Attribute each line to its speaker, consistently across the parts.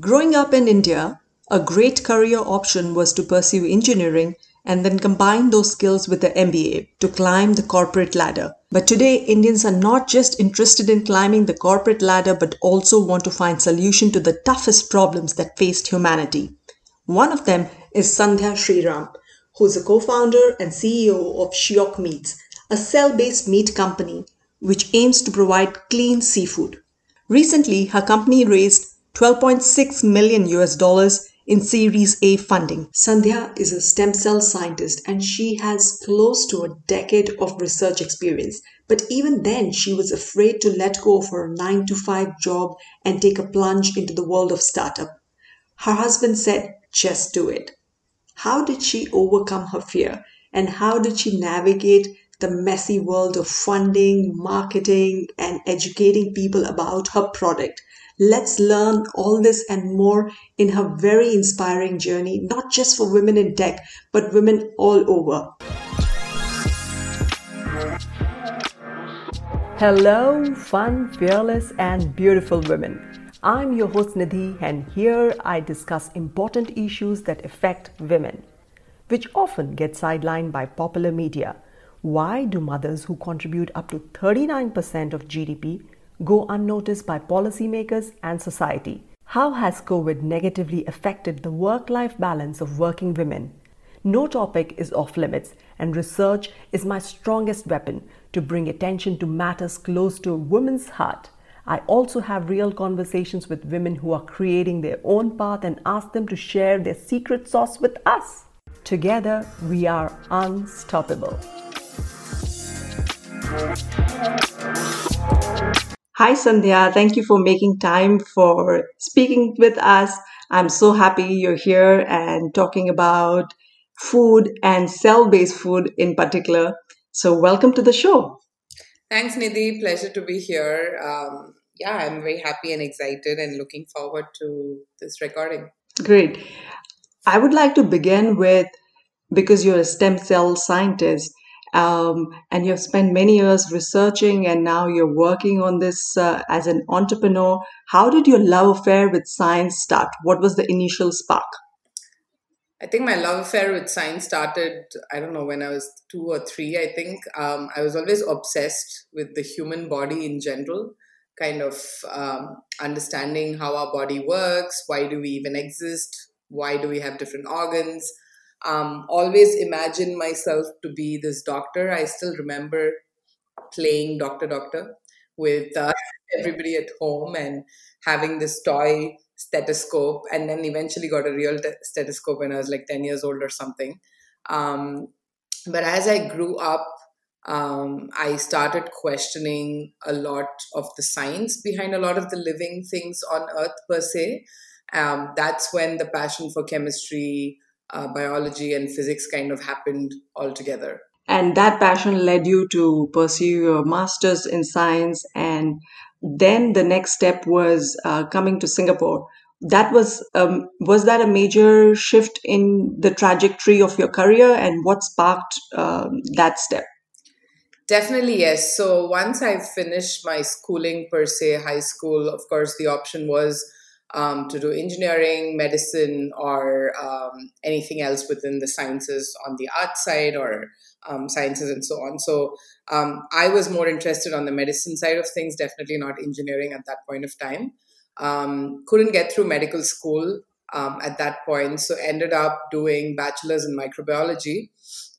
Speaker 1: Growing up in India, a great career option was to pursue engineering and then combine those skills with the MBA to climb the corporate ladder. But today, Indians are not just interested in climbing the corporate ladder, but also want to find solution to the toughest problems that faced humanity. One of them is Sandhya Sriram, who is a co-founder and CEO of Shiok Meats, a cell-based meat company which aims to provide clean seafood. Recently, her company raised 12.6 million US dollars in Series A funding. Sandhya is a stem cell scientist and she has close to a decade of research experience. But even then, she was afraid to let go of her 9 to 5 job and take a plunge into the world of startup. Her husband said, just do it. How did she overcome her fear? And how did she navigate the messy world of funding, marketing, and educating people about her product? Let's learn all this and more in her very inspiring journey, not just for women in tech, but women all over. Hello, fun, fearless, and beautiful women. I'm your host Nidhi, and here I discuss important issues that affect women, which often get sidelined by popular media. Why do mothers who contribute up to 39% of GDP go unnoticed by policymakers and society. How has COVID negatively affected the work life balance of working women? No topic is off limits, and research is my strongest weapon to bring attention to matters close to a woman's heart. I also have real conversations with women who are creating their own path and ask them to share their secret sauce with us. Together, we are unstoppable. Hi, Sandhya. Thank you for making time for speaking with us. I'm so happy you're here and talking about food and cell based food in particular. So, welcome to the show.
Speaker 2: Thanks, Nidhi. Pleasure to be here. Um, yeah, I'm very happy and excited and looking forward to this recording.
Speaker 1: Great. I would like to begin with because you're a stem cell scientist um, and you've spent many years researching and now you're working on this uh, as an entrepreneur. How did your love affair with science start? What was the initial spark?
Speaker 2: I think my love affair with science started i don't know when i was two or three i think. Um, i was always obsessed with the human body in general kind of um, understanding how our body works why do we even exist why do we have different organs um, always imagine myself to be this doctor. I still remember playing Doctor Doctor with uh, everybody at home and having this toy stethoscope, and then eventually got a real te- stethoscope when I was like 10 years old or something. Um, but as I grew up, um, I started questioning a lot of the science behind a lot of the living things on Earth, per se. Um, that's when the passion for chemistry, uh, biology and physics kind of happened all together.
Speaker 1: And that passion led you to pursue your master's in science. And then the next step was uh, coming to Singapore. That was um, was that a major shift in the trajectory of your career, and what sparked um, that step?
Speaker 2: Definitely, yes. So once I finished my schooling per se, high school, of course, the option was um, to do engineering, medicine, or um, anything else within the sciences on the art side or um, sciences and so on. So um, I was more interested on the medicine side of things, definitely not engineering at that point of time. Um, couldn't get through medical school um, at that point, so ended up doing bachelor's in microbiology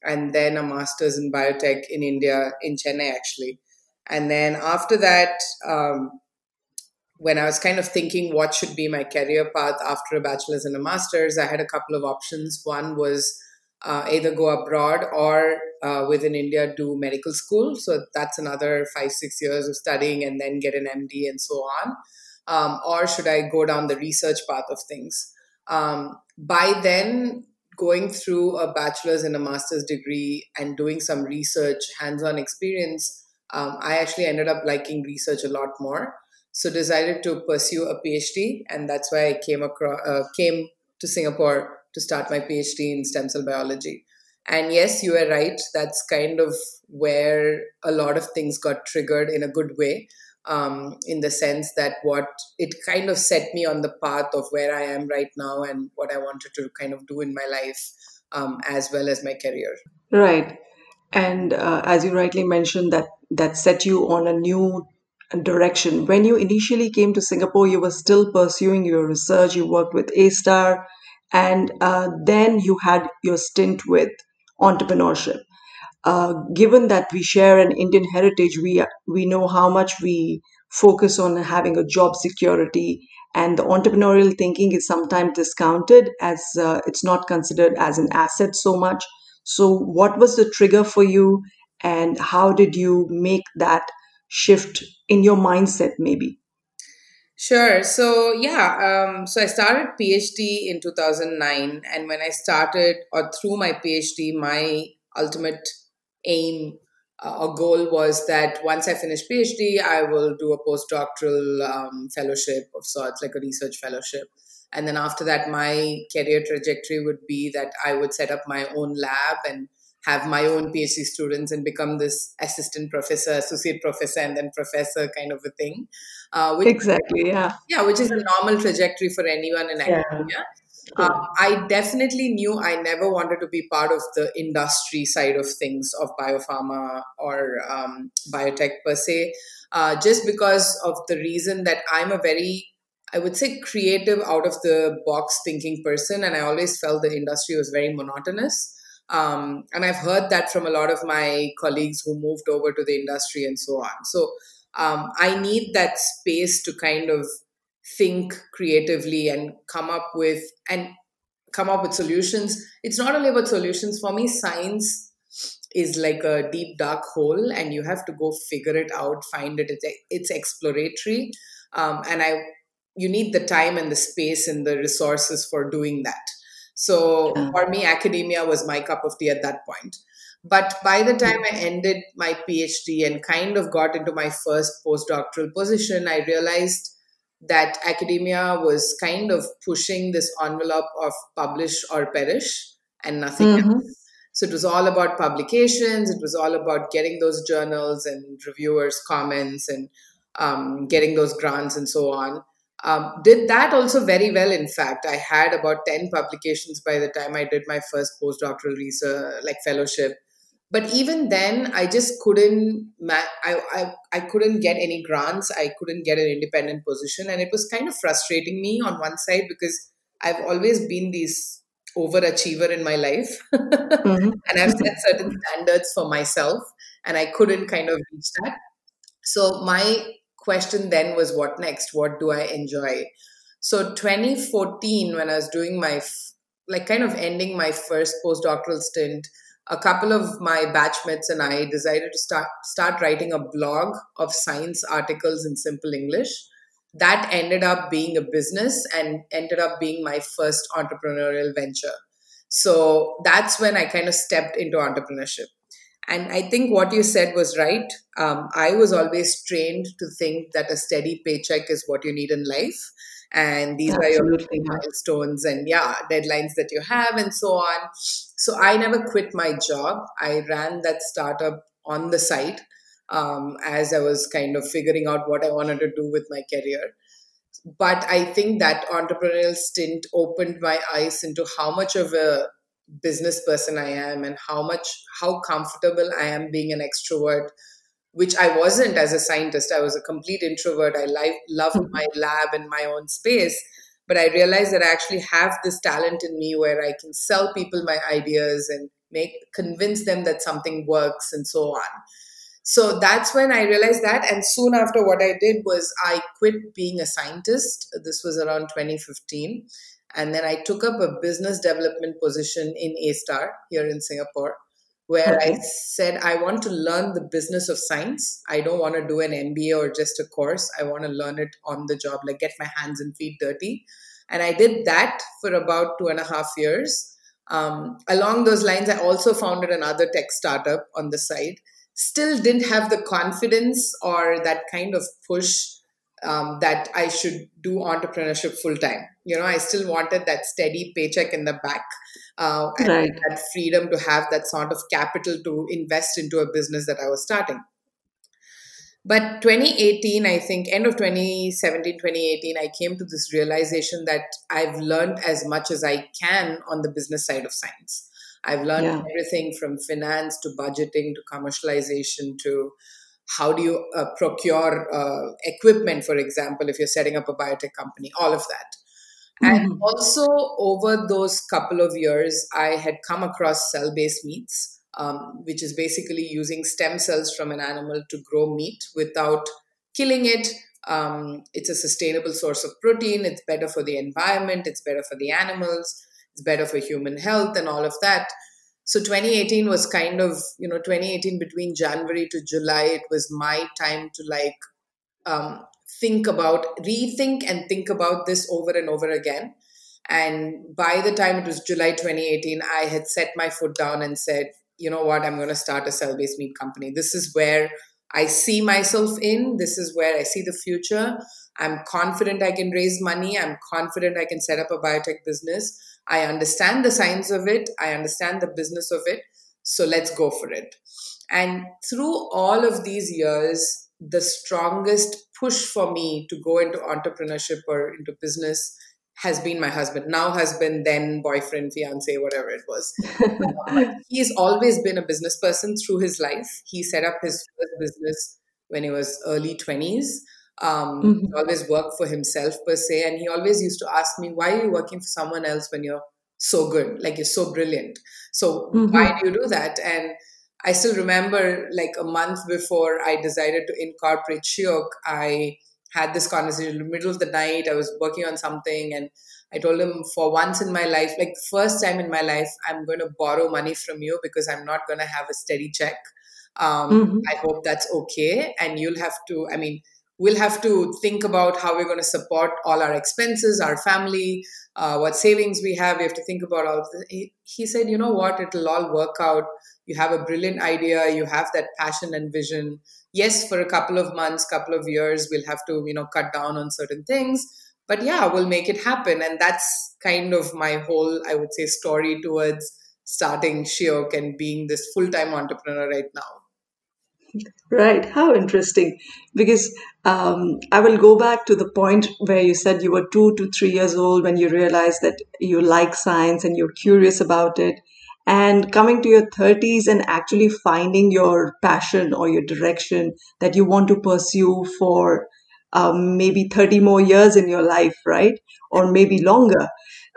Speaker 2: and then a master's in biotech in India, in Chennai actually. And then after that, when I was kind of thinking what should be my career path after a bachelor's and a master's, I had a couple of options. One was uh, either go abroad or uh, within India do medical school. So that's another five, six years of studying and then get an MD and so on. Um, or should I go down the research path of things? Um, by then, going through a bachelor's and a master's degree and doing some research, hands on experience, um, I actually ended up liking research a lot more so decided to pursue a phd and that's why i came across uh, came to singapore to start my phd in stem cell biology and yes you are right that's kind of where a lot of things got triggered in a good way um, in the sense that what it kind of set me on the path of where I am right now and what I wanted to kind of do in my life um, as well as my career.
Speaker 3: Right. And uh, as you rightly mentioned, that that set you on a new direction. When you initially came to Singapore, you were still pursuing your research. You worked with A*STAR, and uh, then you had your stint with entrepreneurship. Uh, given that we share an Indian heritage, we we know how much we focus on having a job security, and the entrepreneurial thinking is sometimes discounted as uh, it's not considered as an asset so much. So, what was the trigger for you, and how did you make that shift in your mindset, maybe?
Speaker 2: Sure. So yeah, um, so I started PhD in 2009, and when I started or through my PhD, my ultimate aim uh, or goal was that once I finish PhD, I will do a postdoctoral um, fellowship of sorts, like a research fellowship. And then after that, my career trajectory would be that I would set up my own lab and have my own PhD students and become this assistant professor, associate professor, and then professor kind of a thing.
Speaker 3: Uh, which, exactly, yeah.
Speaker 2: Yeah, which is a normal trajectory for anyone in yeah. academia. Um, I definitely knew I never wanted to be part of the industry side of things of biopharma or um, biotech per se, uh, just because of the reason that I'm a very, I would say, creative, out of the box thinking person, and I always felt the industry was very monotonous. Um, and I've heard that from a lot of my colleagues who moved over to the industry and so on. So um, I need that space to kind of think creatively and come up with and come up with solutions. It's not only about solutions. For me science is like a deep dark hole and you have to go figure it out find it. It's, it's exploratory. Um, and i you need the time and the space and the resources for doing that so for me academia was my cup of tea at that point but by the time i ended my phd and kind of got into my first postdoctoral position i realized that academia was kind of pushing this envelope of publish or perish and nothing mm-hmm. else. So it was all about publications, it was all about getting those journals and reviewers' comments and um, getting those grants and so on. Um, did that also very well, in fact. I had about 10 publications by the time I did my first postdoctoral research, like fellowship. But even then i just couldn't I, I i couldn't get any grants. I couldn't get an independent position. And it was kind of frustrating me on one side because i've always been this overachiever in my life. Mm-hmm. and i've set certain standards for myself and i couldn't kind of reach that. So my question then was what next what do i enjoy so 2014 when i was doing my like kind of ending my first postdoctoral stint a couple of my batchmates and I decided to start start writing a blog of science articles in simple English. That ended up being a business and ended up being my first entrepreneurial venture. So that's when I kind of stepped into entrepreneurship. And I think what you said was right. Um, I was always trained to think that a steady paycheck is what you need in life and these Absolutely. are your milestones and yeah deadlines that you have and so on so i never quit my job i ran that startup on the side um, as i was kind of figuring out what i wanted to do with my career but i think that entrepreneurial stint opened my eyes into how much of a business person i am and how much how comfortable i am being an extrovert which I wasn't as a scientist. I was a complete introvert. I li- loved mm-hmm. my lab and my own space. But I realized that I actually have this talent in me where I can sell people my ideas and make convince them that something works and so on. So that's when I realized that. And soon after, what I did was I quit being a scientist. This was around 2015. And then I took up a business development position in A*STAR here in Singapore where okay. I said, I want to learn the business of science. I don't want to do an MBA or just a course. I want to learn it on the job, like get my hands and feet dirty. And I did that for about two and a half years. Um, along those lines, I also founded another tech startup on the side. Still didn't have the confidence or that kind of push um, that I should do entrepreneurship full time. You know, I still wanted that steady paycheck in the back uh, and right. that freedom to have that sort of capital to invest into a business that I was starting. but 2018 i think end of 2017 2018 i came to this realization that i've learned as much as i can on the business side of science i've learned yeah. everything from finance to budgeting to commercialization to how do you uh, procure uh, equipment for example if you're setting up a biotech company all of that mm-hmm. and also over those couple of years i had come across cell based meats um, which is basically using stem cells from an animal to grow meat without killing it. Um, it's a sustainable source of protein. It's better for the environment. It's better for the animals. It's better for human health and all of that. So 2018 was kind of, you know, 2018 between January to July, it was my time to like um, think about, rethink and think about this over and over again. And by the time it was July 2018, I had set my foot down and said, you know what, I'm going to start a cell based meat company. This is where I see myself in. This is where I see the future. I'm confident I can raise money. I'm confident I can set up a biotech business. I understand the science of it. I understand the business of it. So let's go for it. And through all of these years, the strongest push for me to go into entrepreneurship or into business has been my husband. Now husband then boyfriend fiance whatever it was. He's always been a business person through his life. He set up his first business when he was early 20s um, mm-hmm. he always worked for himself per se and he always used to ask me why are you working for someone else when you're so good? Like you're so brilliant. So mm-hmm. why do you do that? And i still remember like a month before i decided to incorporate shiok i had this conversation in the middle of the night. I was working on something and I told him for once in my life, like first time in my life, I'm going to borrow money from you because I'm not going to have a steady check. Um, mm-hmm. I hope that's okay. And you'll have to, I mean, we'll have to think about how we're going to support all our expenses, our family, uh, what savings we have. We have to think about all of this. He, he said, you know what, it'll all work out. You have a brilliant idea, you have that passion and vision. Yes for a couple of months couple of years we'll have to you know cut down on certain things. But yeah we'll make it happen. And that's kind of my whole i would say story towards starting shiok and being this full-time entrepreneur right now.
Speaker 1: Right. How interesting. Because um, i will go back to the point where you said you were two to three years old when you realized that you like science and you're curious about it and coming to your 30s and actually finding your passion or your direction that you want to pursue for um, maybe 30 more years in your life, right? Or maybe longer.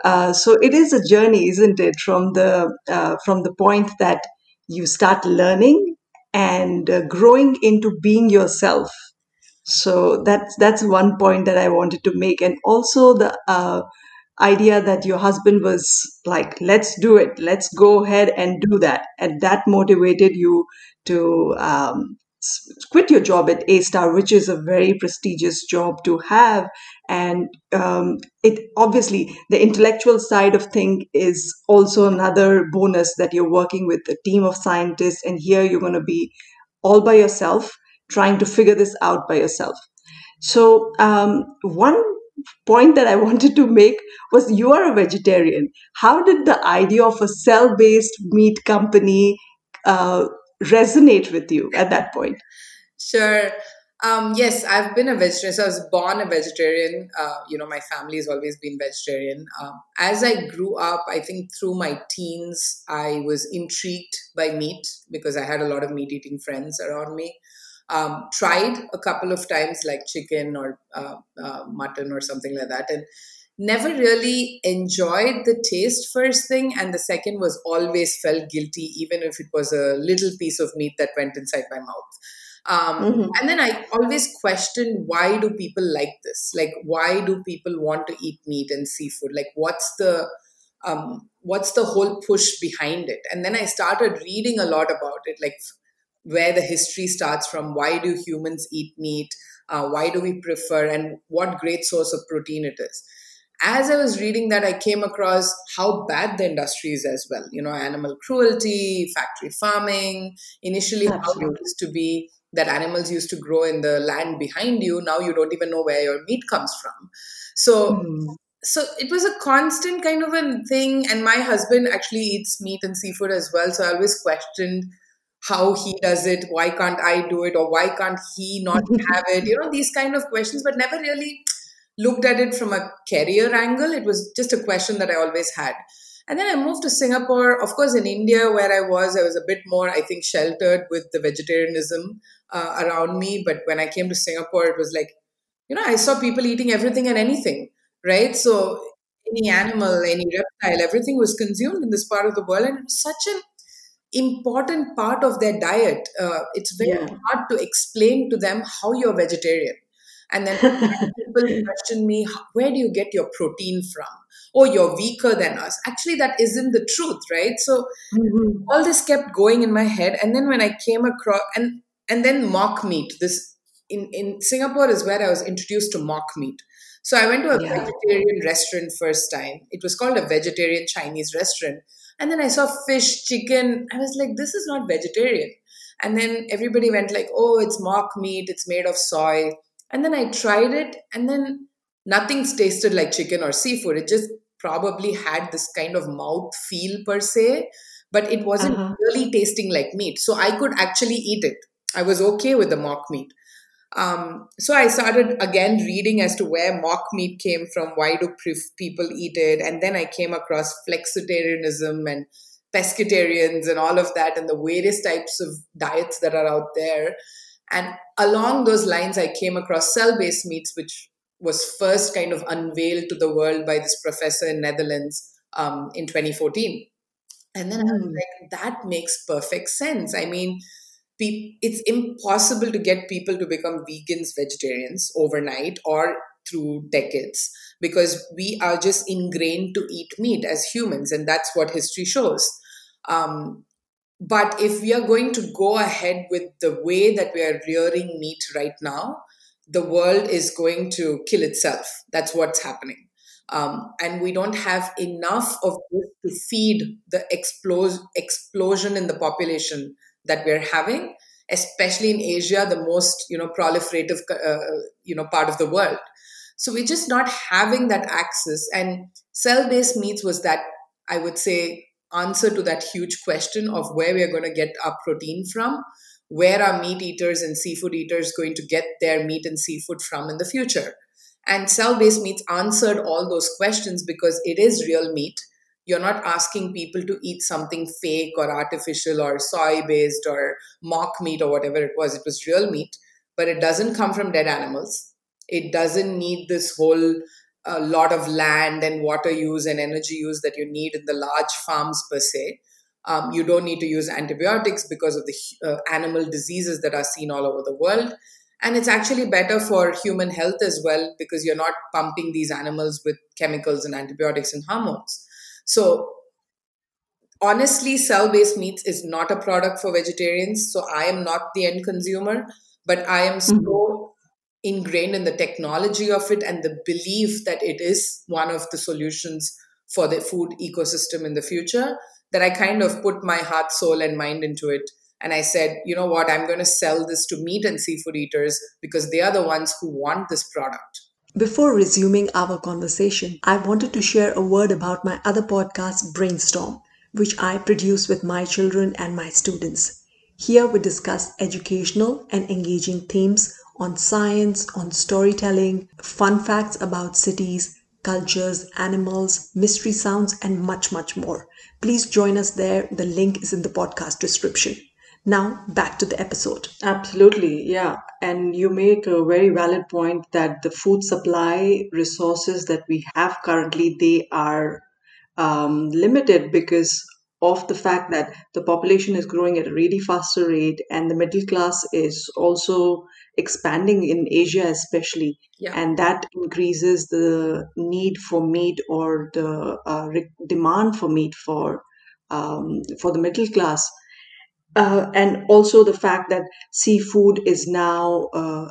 Speaker 1: Uh, so it is a journey, isn't it? From the uh, from the point that you start learning and uh, growing into being yourself. So that's that's one point that I wanted to make, and also the uh, idea that your husband was like, let's do it, let's go ahead and do that. And that motivated you to um, quit your job at A*STAR, which is a very prestigious job to have. And um, it obviously, the intellectual side of thing is also another bonus that you're working with a team of scientists. And here you're going to be all by yourself, trying to figure this out by yourself. So, um, one point that I wanted to make was you are a vegetarian. How did the idea of a cell based meat company uh, resonate with you at that point?
Speaker 2: Sure. Um, yes, I've been a vegetarian. So I was born a vegetarian. Uh, you know, my family has always been vegetarian. Um, as I grew up, I think through my teens, I was intrigued by meat because I had a lot of meat eating friends around me um, tried a couple of times like chicken or uh, uh, mutton or something like that and never really enjoyed the taste first thing and the second was always felt guilty even if it was a little piece of meat that went inside my mouth. Um, mm-hmm. and then i always questioned why do people like this? Like why do people want to eat meat and seafood? Like what's the um, what's the whole push behind it? And then i started reading a lot about it like where the history starts from why do humans eat meat uh, why do we prefer and what great source of protein it is as i was reading that i came across how bad the industry is as well you know animal cruelty factory farming initially Absolutely. how it used to be that animals used to grow in the land behind you now you don't even know where your meat comes from so mm. so it was a constant kind of a thing and my husband actually eats meat and seafood as well so i always questioned how he does it, why can't I do it, or why can't he not have it? You know, these kind of questions, but never really looked at it from a career angle. It was just a question that I always had. And then I moved to Singapore. Of course, in India, where I was, I was a bit more, I think, sheltered with the vegetarianism uh, around me. But when I came to Singapore, it was like, you know, I saw people eating everything and anything, right? So any animal, any reptile, everything was consumed in this part of the world. And it was such an important part of their diet. Uh, it's very yeah. hard to explain to them how you're vegetarian. And then people question me, where do you get your protein from? Oh, you're weaker than us. Actually, that isn't the truth, right? So mm-hmm. all this kept going in my head. And then when I came across and and then mock meat, this in, in Singapore is where I was introduced to mock meat. So I went to a yeah. vegetarian restaurant first time. It was called a vegetarian Chinese restaurant. And then I saw fish, chicken. I was like, this is not vegetarian. And then everybody went like, oh, it's mock meat. It's made of soy. And then I tried it, and then nothing's tasted like chicken or seafood. It just probably had this kind of mouth feel per se, but it wasn't uh-huh. really tasting like meat. So I could actually eat it. I was okay with the mock meat. Um, so I started again reading as to where mock meat came from, why do people eat it, and then I came across flexitarianism and pescatarians and all of that, and the various types of diets that are out there. And along those lines, I came across cell based meats, which was first kind of unveiled to the world by this professor in Netherlands um, in 2014. And then. I was hmm. like, that makes perfect sense. I mean, it's impossible to get people to become vegans, vegetarians overnight or through decades because we are just ingrained to eat meat as humans, and that's what history shows. Um, but if we are going to go ahead with the way that we are rearing meat right now, the world is going to kill itself. That's what's happening. Um, and we don't have enough of this to feed the explos- explosion in the population that we're having, especially in Asia, the most you know proliferative uh, you know part of the world. So we're just not having that access. And cell-based meats was that I would say answer to that huge question of where we are going to get our protein from where are meat eaters and seafood eaters going to get their meat and seafood from in the future and cell-based meats answered all those questions because it is real meat you're not asking people to eat something fake or artificial or soy based or mock meat or whatever it was it was real meat but it doesn't come from dead animals it doesn't need this whole a lot of land and water use and energy use that you need in the large farms per se. Um, you don't need to use antibiotics because of the uh, animal diseases that are seen all over the world. And it's actually better for human health as well because you're not pumping these animals with chemicals and antibiotics and hormones. So, honestly, cell based meats is not a product for vegetarians. So, I am not the end consumer, but I am mm-hmm. so ingrained in the technology of it and the belief that it is one of the solutions for the food ecosystem in the future that I kind of put my heart, soul, and mind into it. And I said, you know what, I'm going to sell this to meat and seafood eaters because they are the ones who want this product.
Speaker 3: Before resuming our conversation, I wanted to share a word about my other podcast, Brainstorm, which I produce with my children and my students. Here we discuss educational and engaging themes on science, on storytelling, fun facts about cities, cultures, animals, mystery sounds, and much, much more. Please join us there. The link is in the podcast description. Now, back to the episode.
Speaker 1: Absolutely, yeah. And you make a very valid point that the food supply resources that we have currently, they are um, limited because of the fact that the population is growing at a really faster rate and the middle class is also expanding in Asia, especially. Yeah. And that increases the need for meat or the uh, re- demand for meat for um, for the middle class. Uh, and also the fact that seafood is now uh,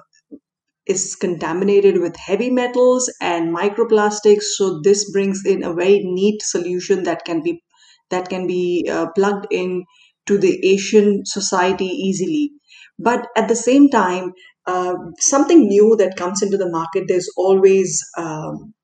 Speaker 1: is contaminated with heavy metals and microplastics so this brings in a very neat solution that can be that can be uh, plugged in to the Asian society easily. But at the same time, uh, something new that comes into the market, there's always um,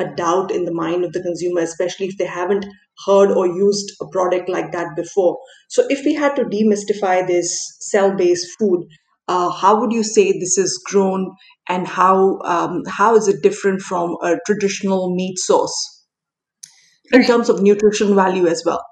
Speaker 1: a doubt in the mind of the consumer, especially if they haven't heard or used a product like that before. So, if we had to demystify this cell based food, uh, how would you say this is grown and how um, how is it different from a traditional meat source in terms of nutrition value as well?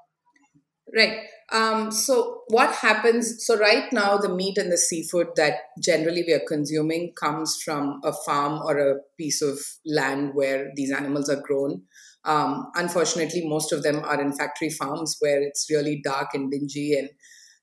Speaker 2: Right. Um, so what happens? So right now, the meat and the seafood that generally we are consuming comes from a farm or a piece of land where these animals are grown. Um, unfortunately, most of them are in factory farms where it's really dark and dingy, and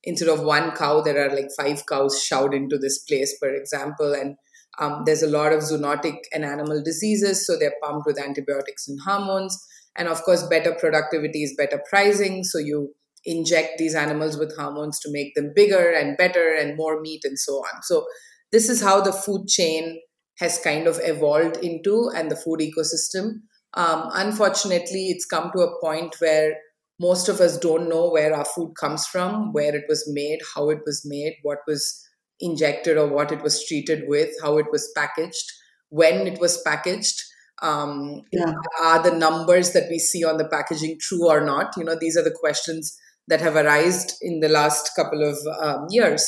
Speaker 2: instead of one cow, there are like five cows shoved into this place, for example, and um, there's a lot of zoonotic and animal diseases, so they're pumped with antibiotics and hormones. And of course, better productivity is better pricing, so you inject these animals with hormones to make them bigger and better and more meat and so on. So, this is how the food chain has kind of evolved into and the food ecosystem. Um, unfortunately, it's come to a point where most of us don't know where our food comes from, where it was made, how it was made, what was injected or what it was treated with, how it was packaged, when it was packaged. Um,
Speaker 1: Yeah.
Speaker 2: are the numbers that we see on the packaging true or not? You know, these are the questions that have arisen in the last couple of um, years.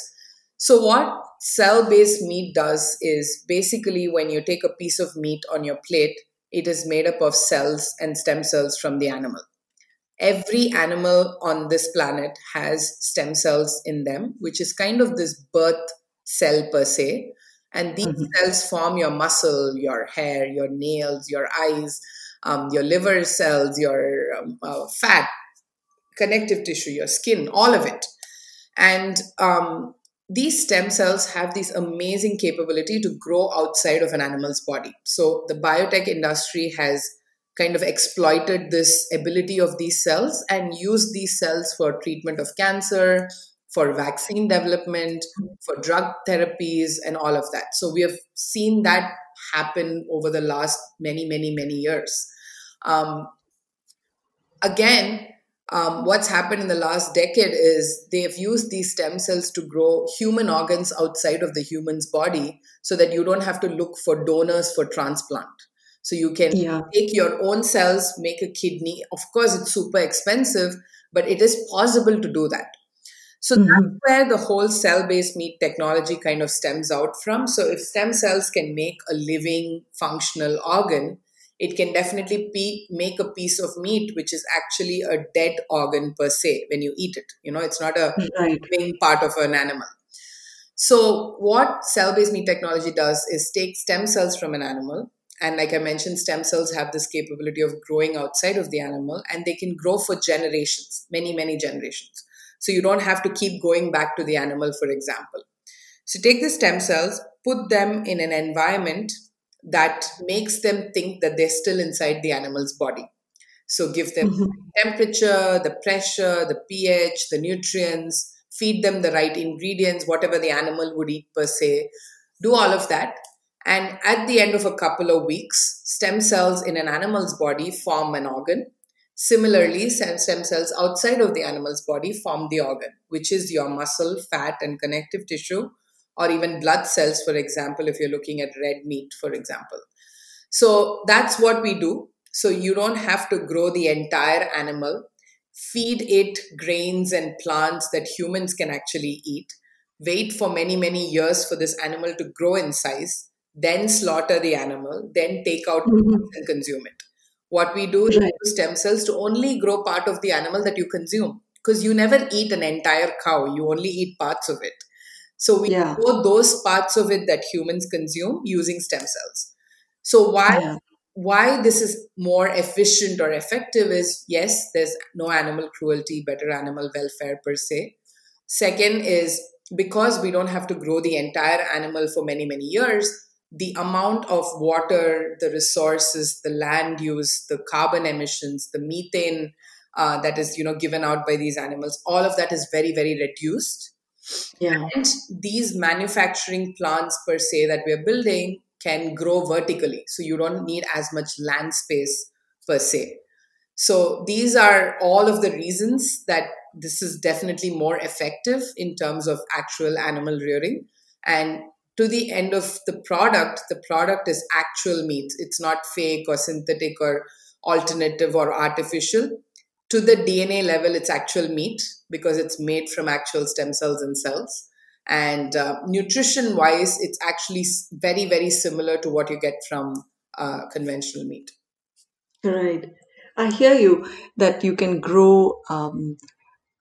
Speaker 2: So, what cell based meat does is basically when you take a piece of meat on your plate, it is made up of cells and stem cells from the animal. Every animal on this planet has stem cells in them, which is kind of this birth cell per se. And these
Speaker 1: Mhm.
Speaker 2: cells form your muscle, your hair, your nails, your eyes, um, your liver cells, your um, uh, fat, connective tissue, your skin, all of it. And um, these stem cells have this amazing capability to grow outside of an animal's body. So the biotech industry has kind of exploited this ability of these cells and used these cells for treatment of cancer, for vaccine development, for drug therapies, and all of that. So we have seen that happen over the last many, many, many years. Um, again, um, what's happened in the last decade is they've used these stem cells to grow human organs outside of the human's body so that you don't have to look for donors for transplant. So you can
Speaker 1: Yeah.
Speaker 2: take your own cells, make a kidney. Of course, it's super expensive, but it is possible to do that. So that's
Speaker 1: Mhm.
Speaker 2: where the whole cell based meat technology kind of stems out from. So if stem cells can make a living, functional organ, it can definitely be, make a piece of meat which is actually a dead organ per se when you eat it. You know, it's not a
Speaker 1: Right.
Speaker 2: living part of an animal. So, what cell based meat technology does is take stem cells from an animal. And like I mentioned, stem cells have this capability of growing outside of the animal and they can grow for generations, many, many generations. So, you don't have to keep going back to the animal, for example. So, take the stem cells, put them in an environment that makes them think that they're still inside the animal's body. So, give them
Speaker 1: Mhm.
Speaker 2: temperature, the pressure, the pH, the nutrients, feed them the right ingredients, whatever the animal would eat per se, do all of that. And at the end of a couple of weeks, stem cells in an animal's body form an organ. Similarly, stem cells outside of the animal's body form the organ, which is your muscle, fat, and connective tissue, or even blood cells, for example, if you're looking at red meat, for example. So that's what we do. So you don't have to grow the entire animal, feed it grains and plants that humans can actually eat, wait for many, many years for this animal to grow in size, then slaughter the animal, then take out
Speaker 1: Mhm.
Speaker 2: and consume it. What we do is
Speaker 1: Right.
Speaker 2: use stem cells to only grow part of the animal that you consume because you never eat an entire cow, you only eat parts of it. So we
Speaker 1: Yeah.
Speaker 2: grow those parts of it that humans consume using stem cells. So why
Speaker 1: Yeah.
Speaker 2: why this is more efficient or effective is yes, there's no animal cruelty, better animal welfare per se. Second is because we don't have to grow the entire animal for many, many years, the amount of water, the resources, the land use, the carbon emissions, the methane uh, that is you know given out by these animals, all of that is very, very reduced.
Speaker 1: Yeah.
Speaker 2: And these manufacturing plants per se that we are building can grow vertically. So you don't need as much land space per se. So these are all of the reasons that this is definitely more effective in terms of actual animal rearing. And to the end of the product, the product is actual meat. It's not fake or synthetic or alternative or artificial. To the DNA level, it's actual meat because it's made from actual stem cells and cells. And uh, nutrition wise, it's actually very, very similar to what you get from uh, conventional meat.
Speaker 1: Right. I hear you that you can grow um,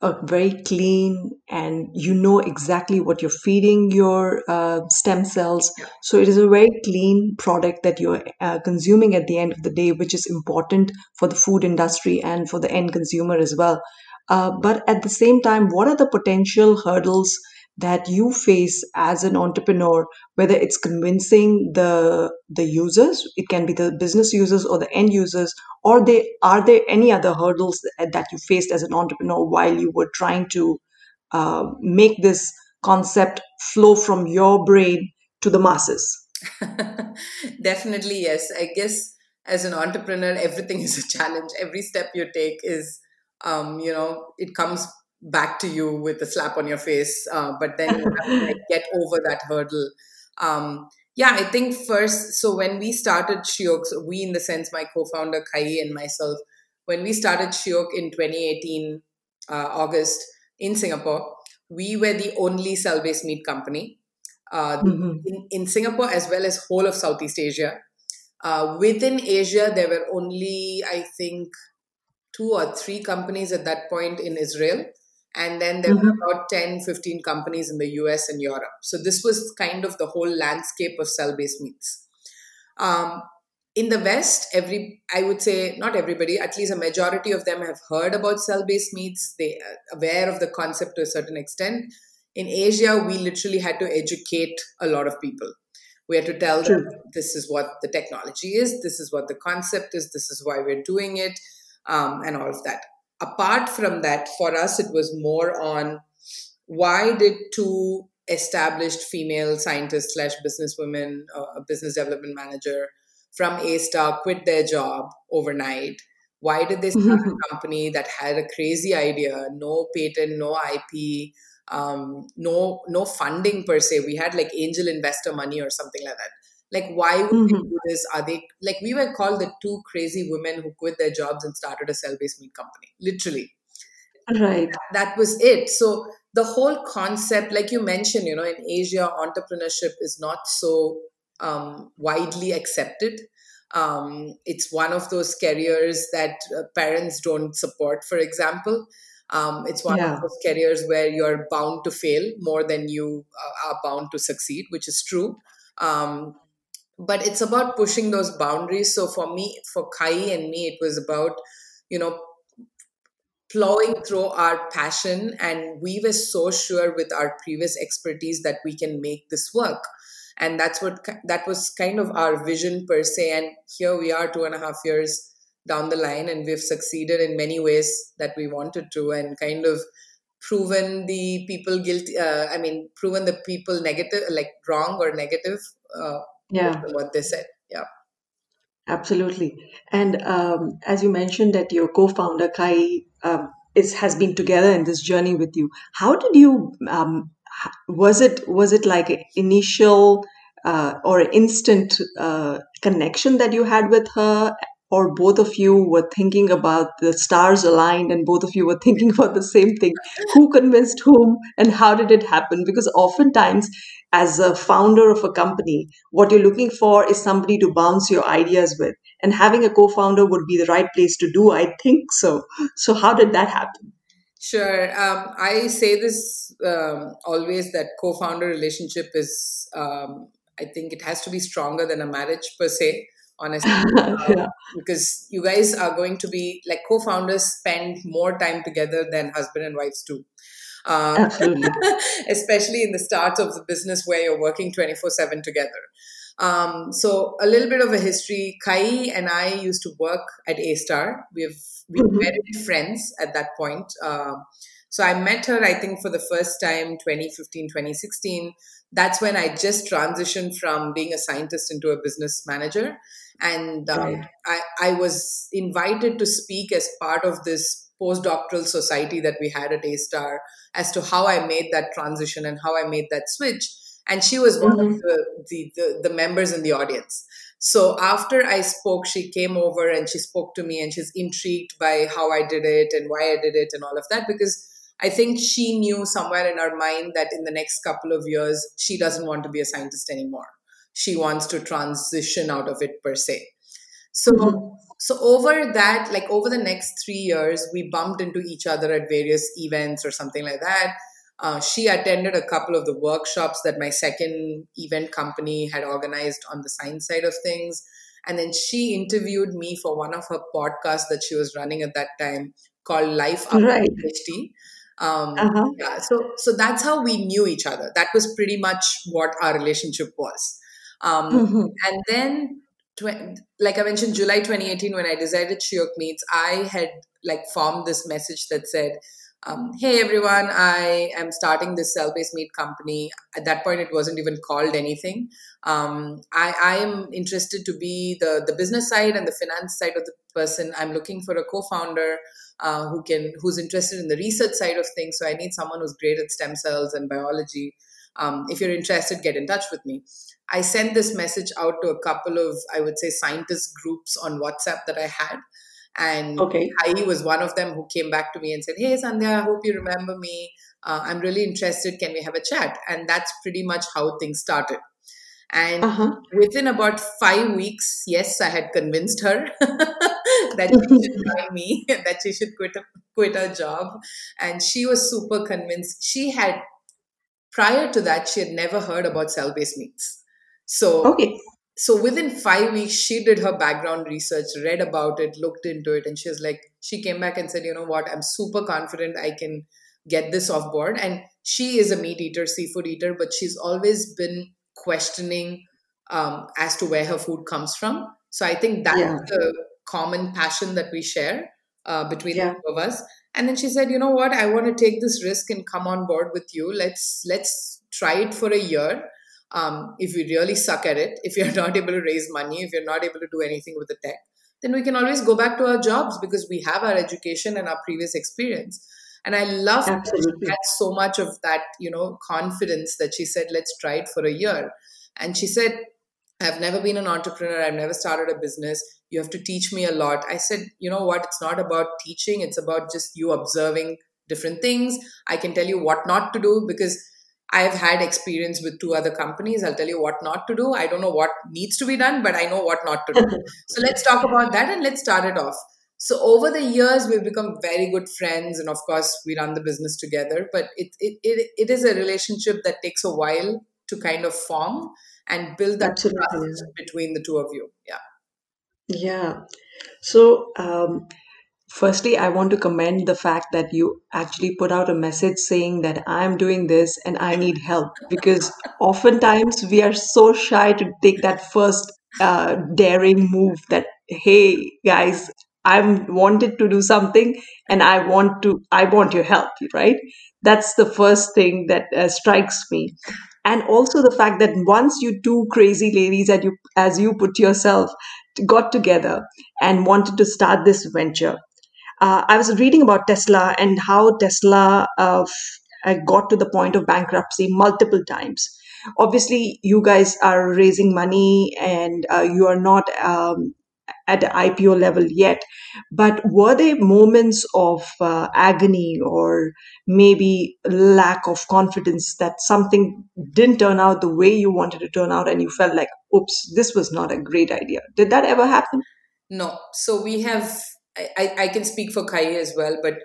Speaker 1: a very clean and you know exactly what you're feeding your uh, stem cells. So it is a very clean product that you're uh, consuming at the end of the day, which is important for the food industry and for the end consumer as well. Uh, but at the same time, what are the potential hurdles that you face as an entrepreneur whether it's convincing the the users it can be the business users or the end users or they are there any other hurdles that you faced as an entrepreneur while you were trying to uh, make this concept flow from your brain to the masses?
Speaker 2: Definitely yes. I guess as an entrepreneur everything is a challenge. Every step you take is um, you know it comes back to you with a slap on your face, uh, but then you have to like, get over that hurdle. Um, yeah, I think first, so when we started Shiok, so we in the sense, my co-founder Kai and myself, when we started Shiok in 2018 uh, August in Singapore, we were the only cell-based meat company uh, mm-hmm. in, in Singapore as well as whole of Southeast Asia. Uh, within Asia, there were only, I think, two or three companies at that point in Israel and then there mm-hmm. were about 10 15 companies in the us and europe. So this was kind of the whole landscape of cell-based meats. Um, in the west every i would say not everybody at least a majority of them have heard about cell-based meats. They are aware of the concept to a certain extent. In asia we literally had to educate a lot of people. We had to tell them this is what the technology is. This is what the concept is. This is why we're doing it um, and all of that apart from that, for us, it was more on why did two established female scientists slash businesswomen, uh, a business development manager from A*STAR quit their job overnight? Why did they start a company that had a crazy idea, no patent, no IP, um, no no funding per se? We had like angel investor money or something like that like why would mm-hmm. they do this? Are they like we were called the two crazy women who quit their jobs and started a cell-based meat company literally.
Speaker 1: Right.
Speaker 2: That, that was it. So the whole concept like you mentioned you know in asia entrepreneurship is not so um, widely accepted. Um, it's one of those careers that uh, parents don't support for example. Um, it's one yeah. of those careers where you're bound to fail more than you uh, are bound to succeed which is true. Um, but it's about pushing those boundaries. So for me for kai and me it was about you know plowing through our passion. And we were so sure with our previous expertise that we can make this work. And that's what that was kind of our vision per se. And here we are two and a half years down the line and we've succeeded in many ways that we wanted to and kind of proven the people guilty uh, i mean proven the people negative like wrong or negative uh,
Speaker 1: yeah.
Speaker 2: what they said. Yeah.
Speaker 1: Absolutely. And um, as you mentioned that your co-founder kai um, is has been together in this journey with you how did you um, was it was it like an initial uh, or instant uh, connection that you had with her or both of you were thinking about the stars aligned and both of you were thinking about the same thing. Who convinced whom and how did it happen? Because oftentimes as a founder of a company what you're looking for is somebody to bounce your ideas with. And having a co-founder would be the right place to do i think so. So how did that happen?
Speaker 2: Sure. Um, I say this um, always that co founder relationship is, um, I think it has to be stronger than a marriage per se honestly. Yeah. because you guys are going to be like co-founders spend more time together than husband and wives do.
Speaker 1: Uh, Absolutely.
Speaker 2: especially in the start of the business where you're working 24 7 together. Um, so a little bit of a history. Kai and i used to work at A*STAR. We've we mm-hmm. were friends at that point. Uh, so i met her i think for the first time 2015 2016 that's when i just transitioned from being a scientist into a business manager and um, right. I, I was invited to speak as part of this postdoctoral society that we had at A*STAR as to how I made that transition and how I made that switch. and she was one mm-hmm. of the, the, the, the members in the audience. So after I spoke, she came over and she spoke to me and she's intrigued by how I did it and why I did it and all of that because I think she knew somewhere in her mind that in the next couple of years, she doesn't want to be a scientist anymore. She wants to transition out of it per se. So, mm-hmm. so over that, like over the next three years, we bumped into each other at various events or something like that. Uh, she attended a couple of the workshops that my second event company had organized on the science side of things. And then she interviewed me for one of her podcasts that she was running at that time called Life After right. PhD. Um, uh-huh. yeah, so so that's how we knew each other. That was pretty much what our relationship was. Um, mm-hmm. And then, tw- like I mentioned, July 2018, when I decided Shiok Meats, I had like formed this message that said, um, hey everyone, I am starting this cell based meat company. At that point, it wasn't even called anything. Um, I, I, am interested to be the, the business side and the finance side of the person. I'm looking for a co founder. Uh, who can who's interested in the research side of things so i need someone who's great at stem cells and biology um, if you're interested get in touch with me i sent this message out to a couple of i would say scientist groups on whatsapp that i had and okay. Hai was one of them who came back to me and said, Hey, Sandhya, I hope you remember me. Uh, I'm really interested. Can we have a chat? And that's pretty much how things started. And uh-huh. within about five weeks, yes, I had convinced her that she should join me, that she should quit a, quit her job. And she was super convinced. She had, prior to that, she had never heard about cell based meats. So okay so within five weeks she did her background research read about it looked into it and she was like she came back and said you know what i'm super confident i can get this off board and she is a meat eater seafood eater but she's always been questioning um, as to where her food comes from so i think that's yeah. the common passion that we share uh, between yeah. the two of us and then she said you know what i want to take this risk and come on board with you let's let's try it for a year um, if we really suck at it, if you're not able to raise money, if you're not able to do anything with the tech, then we can always go back to our jobs because we have our education and our previous experience. And I love that she had so much of that, you know, confidence that she said, let's try it for a year. And she said, I've never been an entrepreneur. I've never started a business. You have to teach me a lot. I said, you know what? It's not about teaching. It's about just you observing different things. I can tell you what not to do because I've had experience with two other companies. I'll tell you what not to do. I don't know what needs to be done, but I know what not to do. so let's talk about that and let's start it off. So over the years, we've become very good friends, and of course, we run the business together. But it it it, it is a relationship that takes a while to kind of form and build that Absolutely. trust between the two of you. Yeah.
Speaker 1: Yeah. So um, Firstly, I want to commend the fact that you actually put out a message saying that I'm doing this and I need help because oftentimes we are so shy to take that first uh, daring move that, hey, guys, I'm wanted to do something and I want to, I want your help, right? That's the first thing that uh, strikes me. And also the fact that once you two crazy ladies, as you, as you put yourself, got together and wanted to start this venture, uh, I was reading about Tesla and how Tesla uh, got to the point of bankruptcy multiple times. Obviously, you guys are raising money and uh, you are not um, at the IPO level yet. But were there moments of uh, agony or maybe lack of confidence that something didn't turn out the way you wanted to turn out and you felt like, oops, this was not a great idea? Did that ever happen?
Speaker 2: No. So we have I, I can speak for Ka Yi as well, but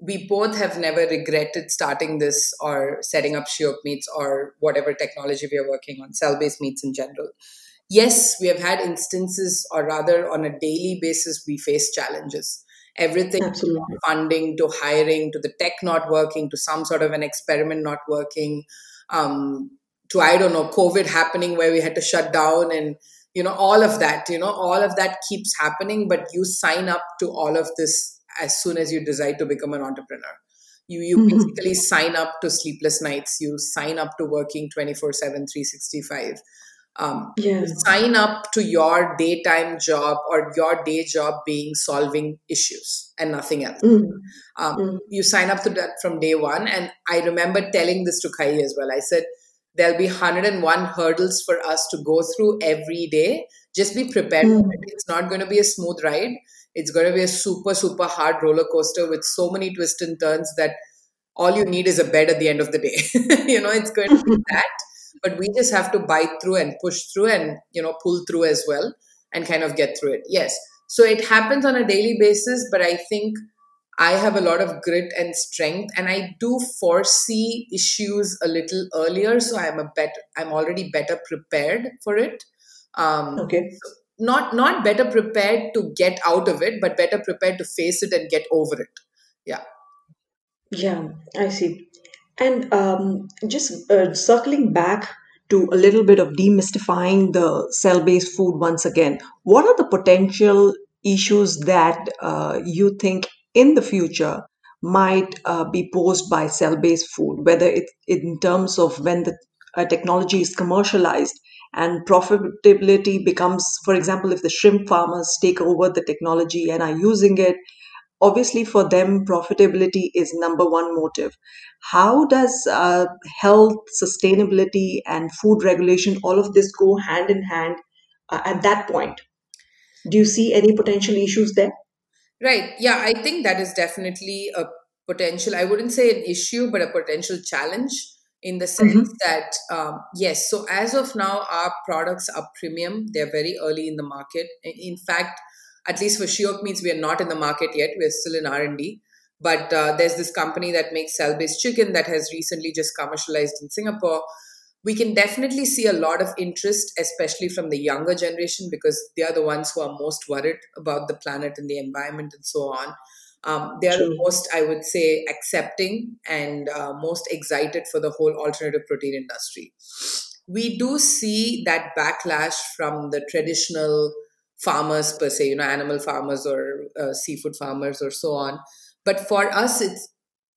Speaker 2: we both have never regretted starting this or setting up Shiok Meats or whatever technology we are working on, cell based meats in general. Yes, we have had instances, or rather, on a daily basis, we face challenges. Everything Absolutely. from funding to hiring to the tech not working to some sort of an experiment not working um, to, I don't know, COVID happening where we had to shut down and you know all of that you know all of that keeps happening but you sign up to all of this as soon as you decide to become an entrepreneur you you mm-hmm. basically sign up to sleepless nights you sign up to working 24 7 365 um, yeah. sign up to your daytime job or your day job being solving issues and nothing else. Mm. Um, mm. You sign up to that from day one. And I remember telling this to Ka Yi as well. I said, there'll be 101 hurdles for us to go through every day. Just be prepared mm. for it. It's not going to be a smooth ride. It's going to be a super, super hard roller coaster with so many twists and turns that all you need is a bed at the end of the day. you know, it's going to be that. But we just have to bite through and push through and, you know, pull through as well and kind of get through it. Yes. So it happens on a daily basis, but I think I have a lot of grit and strength, and I do foresee issues a little earlier. So I'm a better, I'm already better prepared for it.
Speaker 1: Um, okay.
Speaker 2: Not not better prepared to get out of it, but better prepared to face it and get over it. Yeah.
Speaker 1: Yeah, I see. And um, just uh, circling back to a little bit of demystifying the cell based food once again, what are the potential issues that uh, you think in the future might uh, be posed by cell based food, whether it's in terms of when the uh, technology is commercialized and profitability becomes, for example, if the shrimp farmers take over the technology and are using it, obviously for them, profitability is number one motive. How does uh, health, sustainability, and food regulation, all of this go hand in hand uh, at that point? Do you see any potential issues there?
Speaker 2: Right. Yeah, I think that is definitely a potential, I wouldn't say an issue, but a potential challenge in the sense mm-hmm. that, um, yes, so as of now, our products are premium. They're very early in the market. In fact, at least for Shiok Meats we are not in the market yet. We're still in R&D. But uh, there's this company that makes cell-based chicken that has recently just commercialized in Singapore we can definitely see a lot of interest, especially from the younger generation, because they are the ones who are most worried about the planet and the environment and so on. Um, they are True. the most, I would say, accepting and uh, most excited for the whole alternative protein industry. We do see that backlash from the traditional farmers, per se, you know, animal farmers or uh, seafood farmers or so on. But for us, it's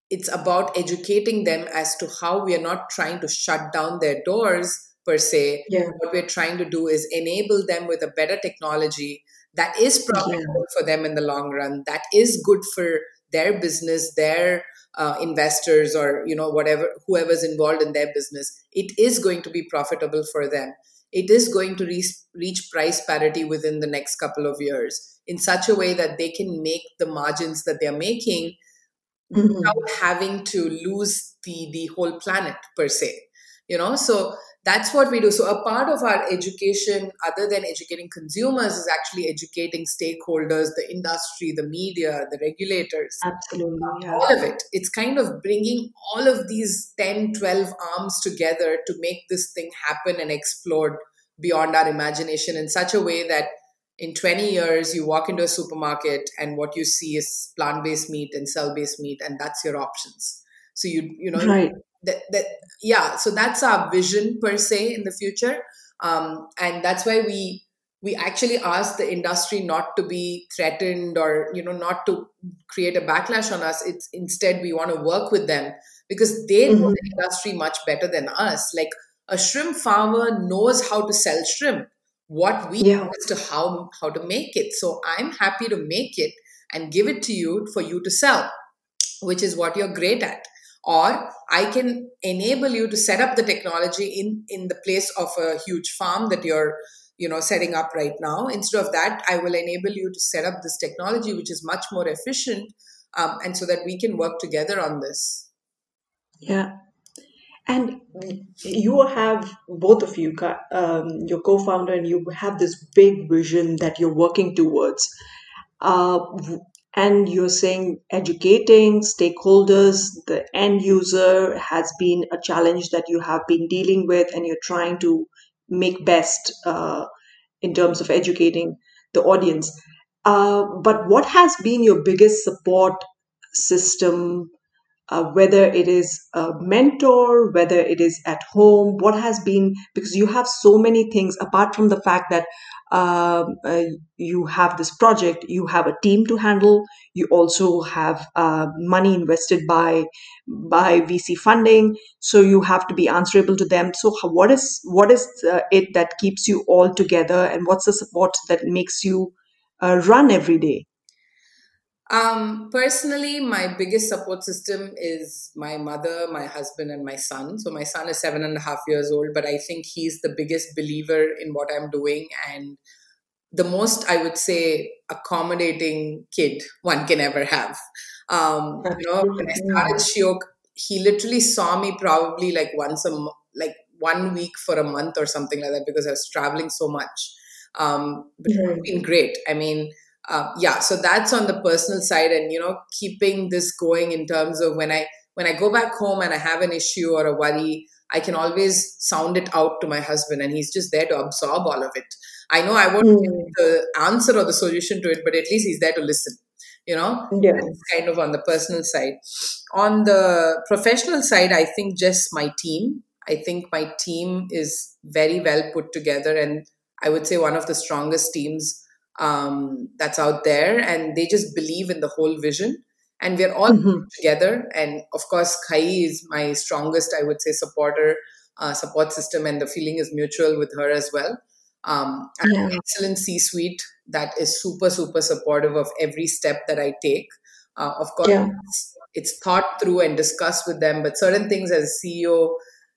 Speaker 2: it's about educating them as to how we are not trying to shut down their doors per se.
Speaker 1: Yeah.
Speaker 2: What we're trying to do is enable them with a better technology that is profitable yeah. for them in the long run, that is good for their business, their uh, investors, or you know whatever whoever's involved in their business. It is going to be profitable for them. It is going to reach, reach price parity within the next couple of years in such a way that they can make the margins that they're making mm-hmm. without having to lose the the whole planet per se you know so that's what we do so a part of our education other than educating consumers is actually educating stakeholders the industry the media the regulators
Speaker 1: absolutely yeah.
Speaker 2: all of it it's kind of bringing all of these 10 12 arms together to make this thing happen and explode beyond our imagination in such a way that in 20 years you walk into a supermarket and what you see is plant-based meat and cell-based meat and that's your options so you you know
Speaker 1: right.
Speaker 2: That, that yeah so that's our vision per se in the future. Um, and that's why we we actually ask the industry not to be threatened or you know not to create a backlash on us. It's instead we want to work with them because they mm-hmm. know the industry much better than us. Like a shrimp farmer knows how to sell shrimp. What we yeah. know is to how how to make it. So i'm happy to make it and give it to you for you to sell which is what you're great at or i can enable you to set up the technology in in the place of a huge farm that you're you know setting up right now. Instead of that i will enable you to set up this technology which is much more efficient um, and so that we can work together on this.
Speaker 1: Yeah. And you have both of you, um, your co-founder, and you have this big vision that you're working towards. Uh, and you're saying educating stakeholders, the end user has been a challenge that you have been dealing with, and you're trying to make best uh, in terms of educating the audience. Uh, but what has been your biggest support system uh, whether it is a mentor, whether it is at home, what has been, because you have so many things apart from the fact that uh, uh, you have this project, you have a team to handle, you also have uh, money invested by by VC funding, so you have to be answerable to them. So, what is what is uh, it that keeps you all together, and what's the support that makes you uh, run every day?
Speaker 2: Um, personally, my biggest support system is my mother, my husband, and my son. So my son is seven and a half years old, but I think he's the biggest believer in what I'm doing and the most, I would say, accommodating kid one can ever have. Um, you know, when I started Shiok, he literally saw me probably like once a like one week for a month or something like that because I was traveling so much. Um, but mm-hmm. it's been great. I mean, uh, yeah so that's on the personal side and you know keeping this going in terms of when i when i go back home and i have an issue or a worry i can always sound it out to my husband and he's just there to absorb all of it i know i won't mm. give the answer or the solution to it but at least he's there to listen you know
Speaker 1: yeah.
Speaker 2: it's kind of on the personal side on the professional side i think just my team i think my team is very well put together and i would say one of the strongest teams um, that's out there, and they just believe in the whole vision. And we're all mm-hmm. together. And of course, Ka Yi is my strongest, I would say, supporter, uh, support system, and the feeling is mutual with her as well. Um, yeah. an excellent C suite that is super, super supportive of every step that I take. Uh, of course, yeah. it's, it's thought through and discussed with them, but certain things as a CEO,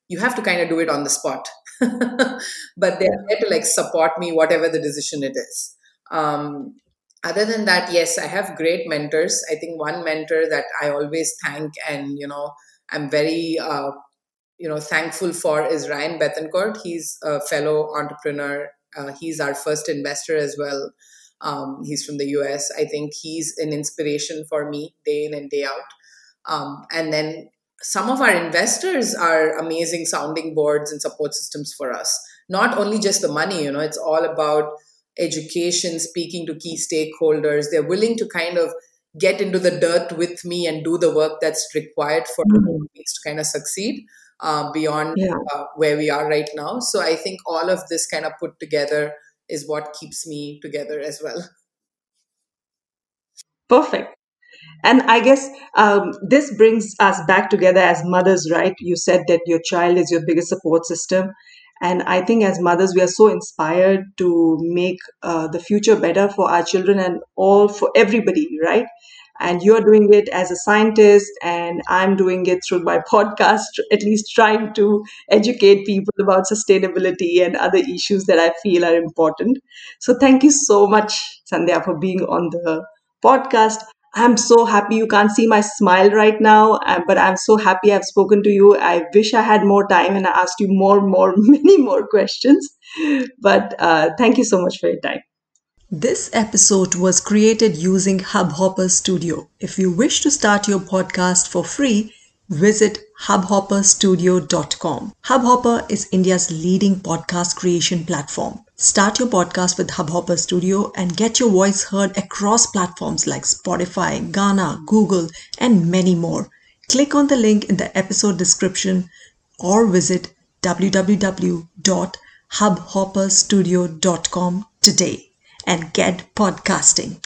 Speaker 2: you have to kind of do it on the spot. but they're there to like support me, whatever the decision it is. Um, other than that, yes, I have great mentors. I think one mentor that I always thank and, you know, I'm very, uh, you know, thankful for is Ryan Bethencourt. He's a fellow entrepreneur. Uh, he's our first investor as well. Um, he's from the US. I think he's an inspiration for me day in and day out. Um, and then some of our investors are amazing sounding boards and support systems for us. Not only just the money, you know, it's all about education, speaking to key stakeholders. They're willing to kind of get into the dirt with me and do the work that's required for mm-hmm. to kind of succeed uh, beyond yeah. uh, where we are right now. So I think all of this kind of put together is what keeps me together as well.
Speaker 1: Perfect. And I guess um, this brings us back together as mothers, right? You said that your child is your biggest support system. And I think as mothers, we are so inspired to make uh, the future better for our children and all for everybody, right? And you're doing it as a scientist, and I'm doing it through my podcast, at least trying to educate people about sustainability and other issues that I feel are important. So, thank you so much, Sandhya, for being on the podcast. I'm so happy you can't see my smile right now, uh, but I'm so happy I've spoken to you. I wish I had more time and I asked you more, more, many more questions. But uh, thank you so much for your time.
Speaker 3: This episode was created using Hubhopper Studio. If you wish to start your podcast for free, visit hubhopperstudio.com. Hubhopper is India's leading podcast creation platform. Start your podcast with Hubhopper Studio and get your voice heard across platforms like Spotify, Gaana, Google, and many more. Click on the link in the episode description or visit www.hubhopperstudio.com today and get podcasting.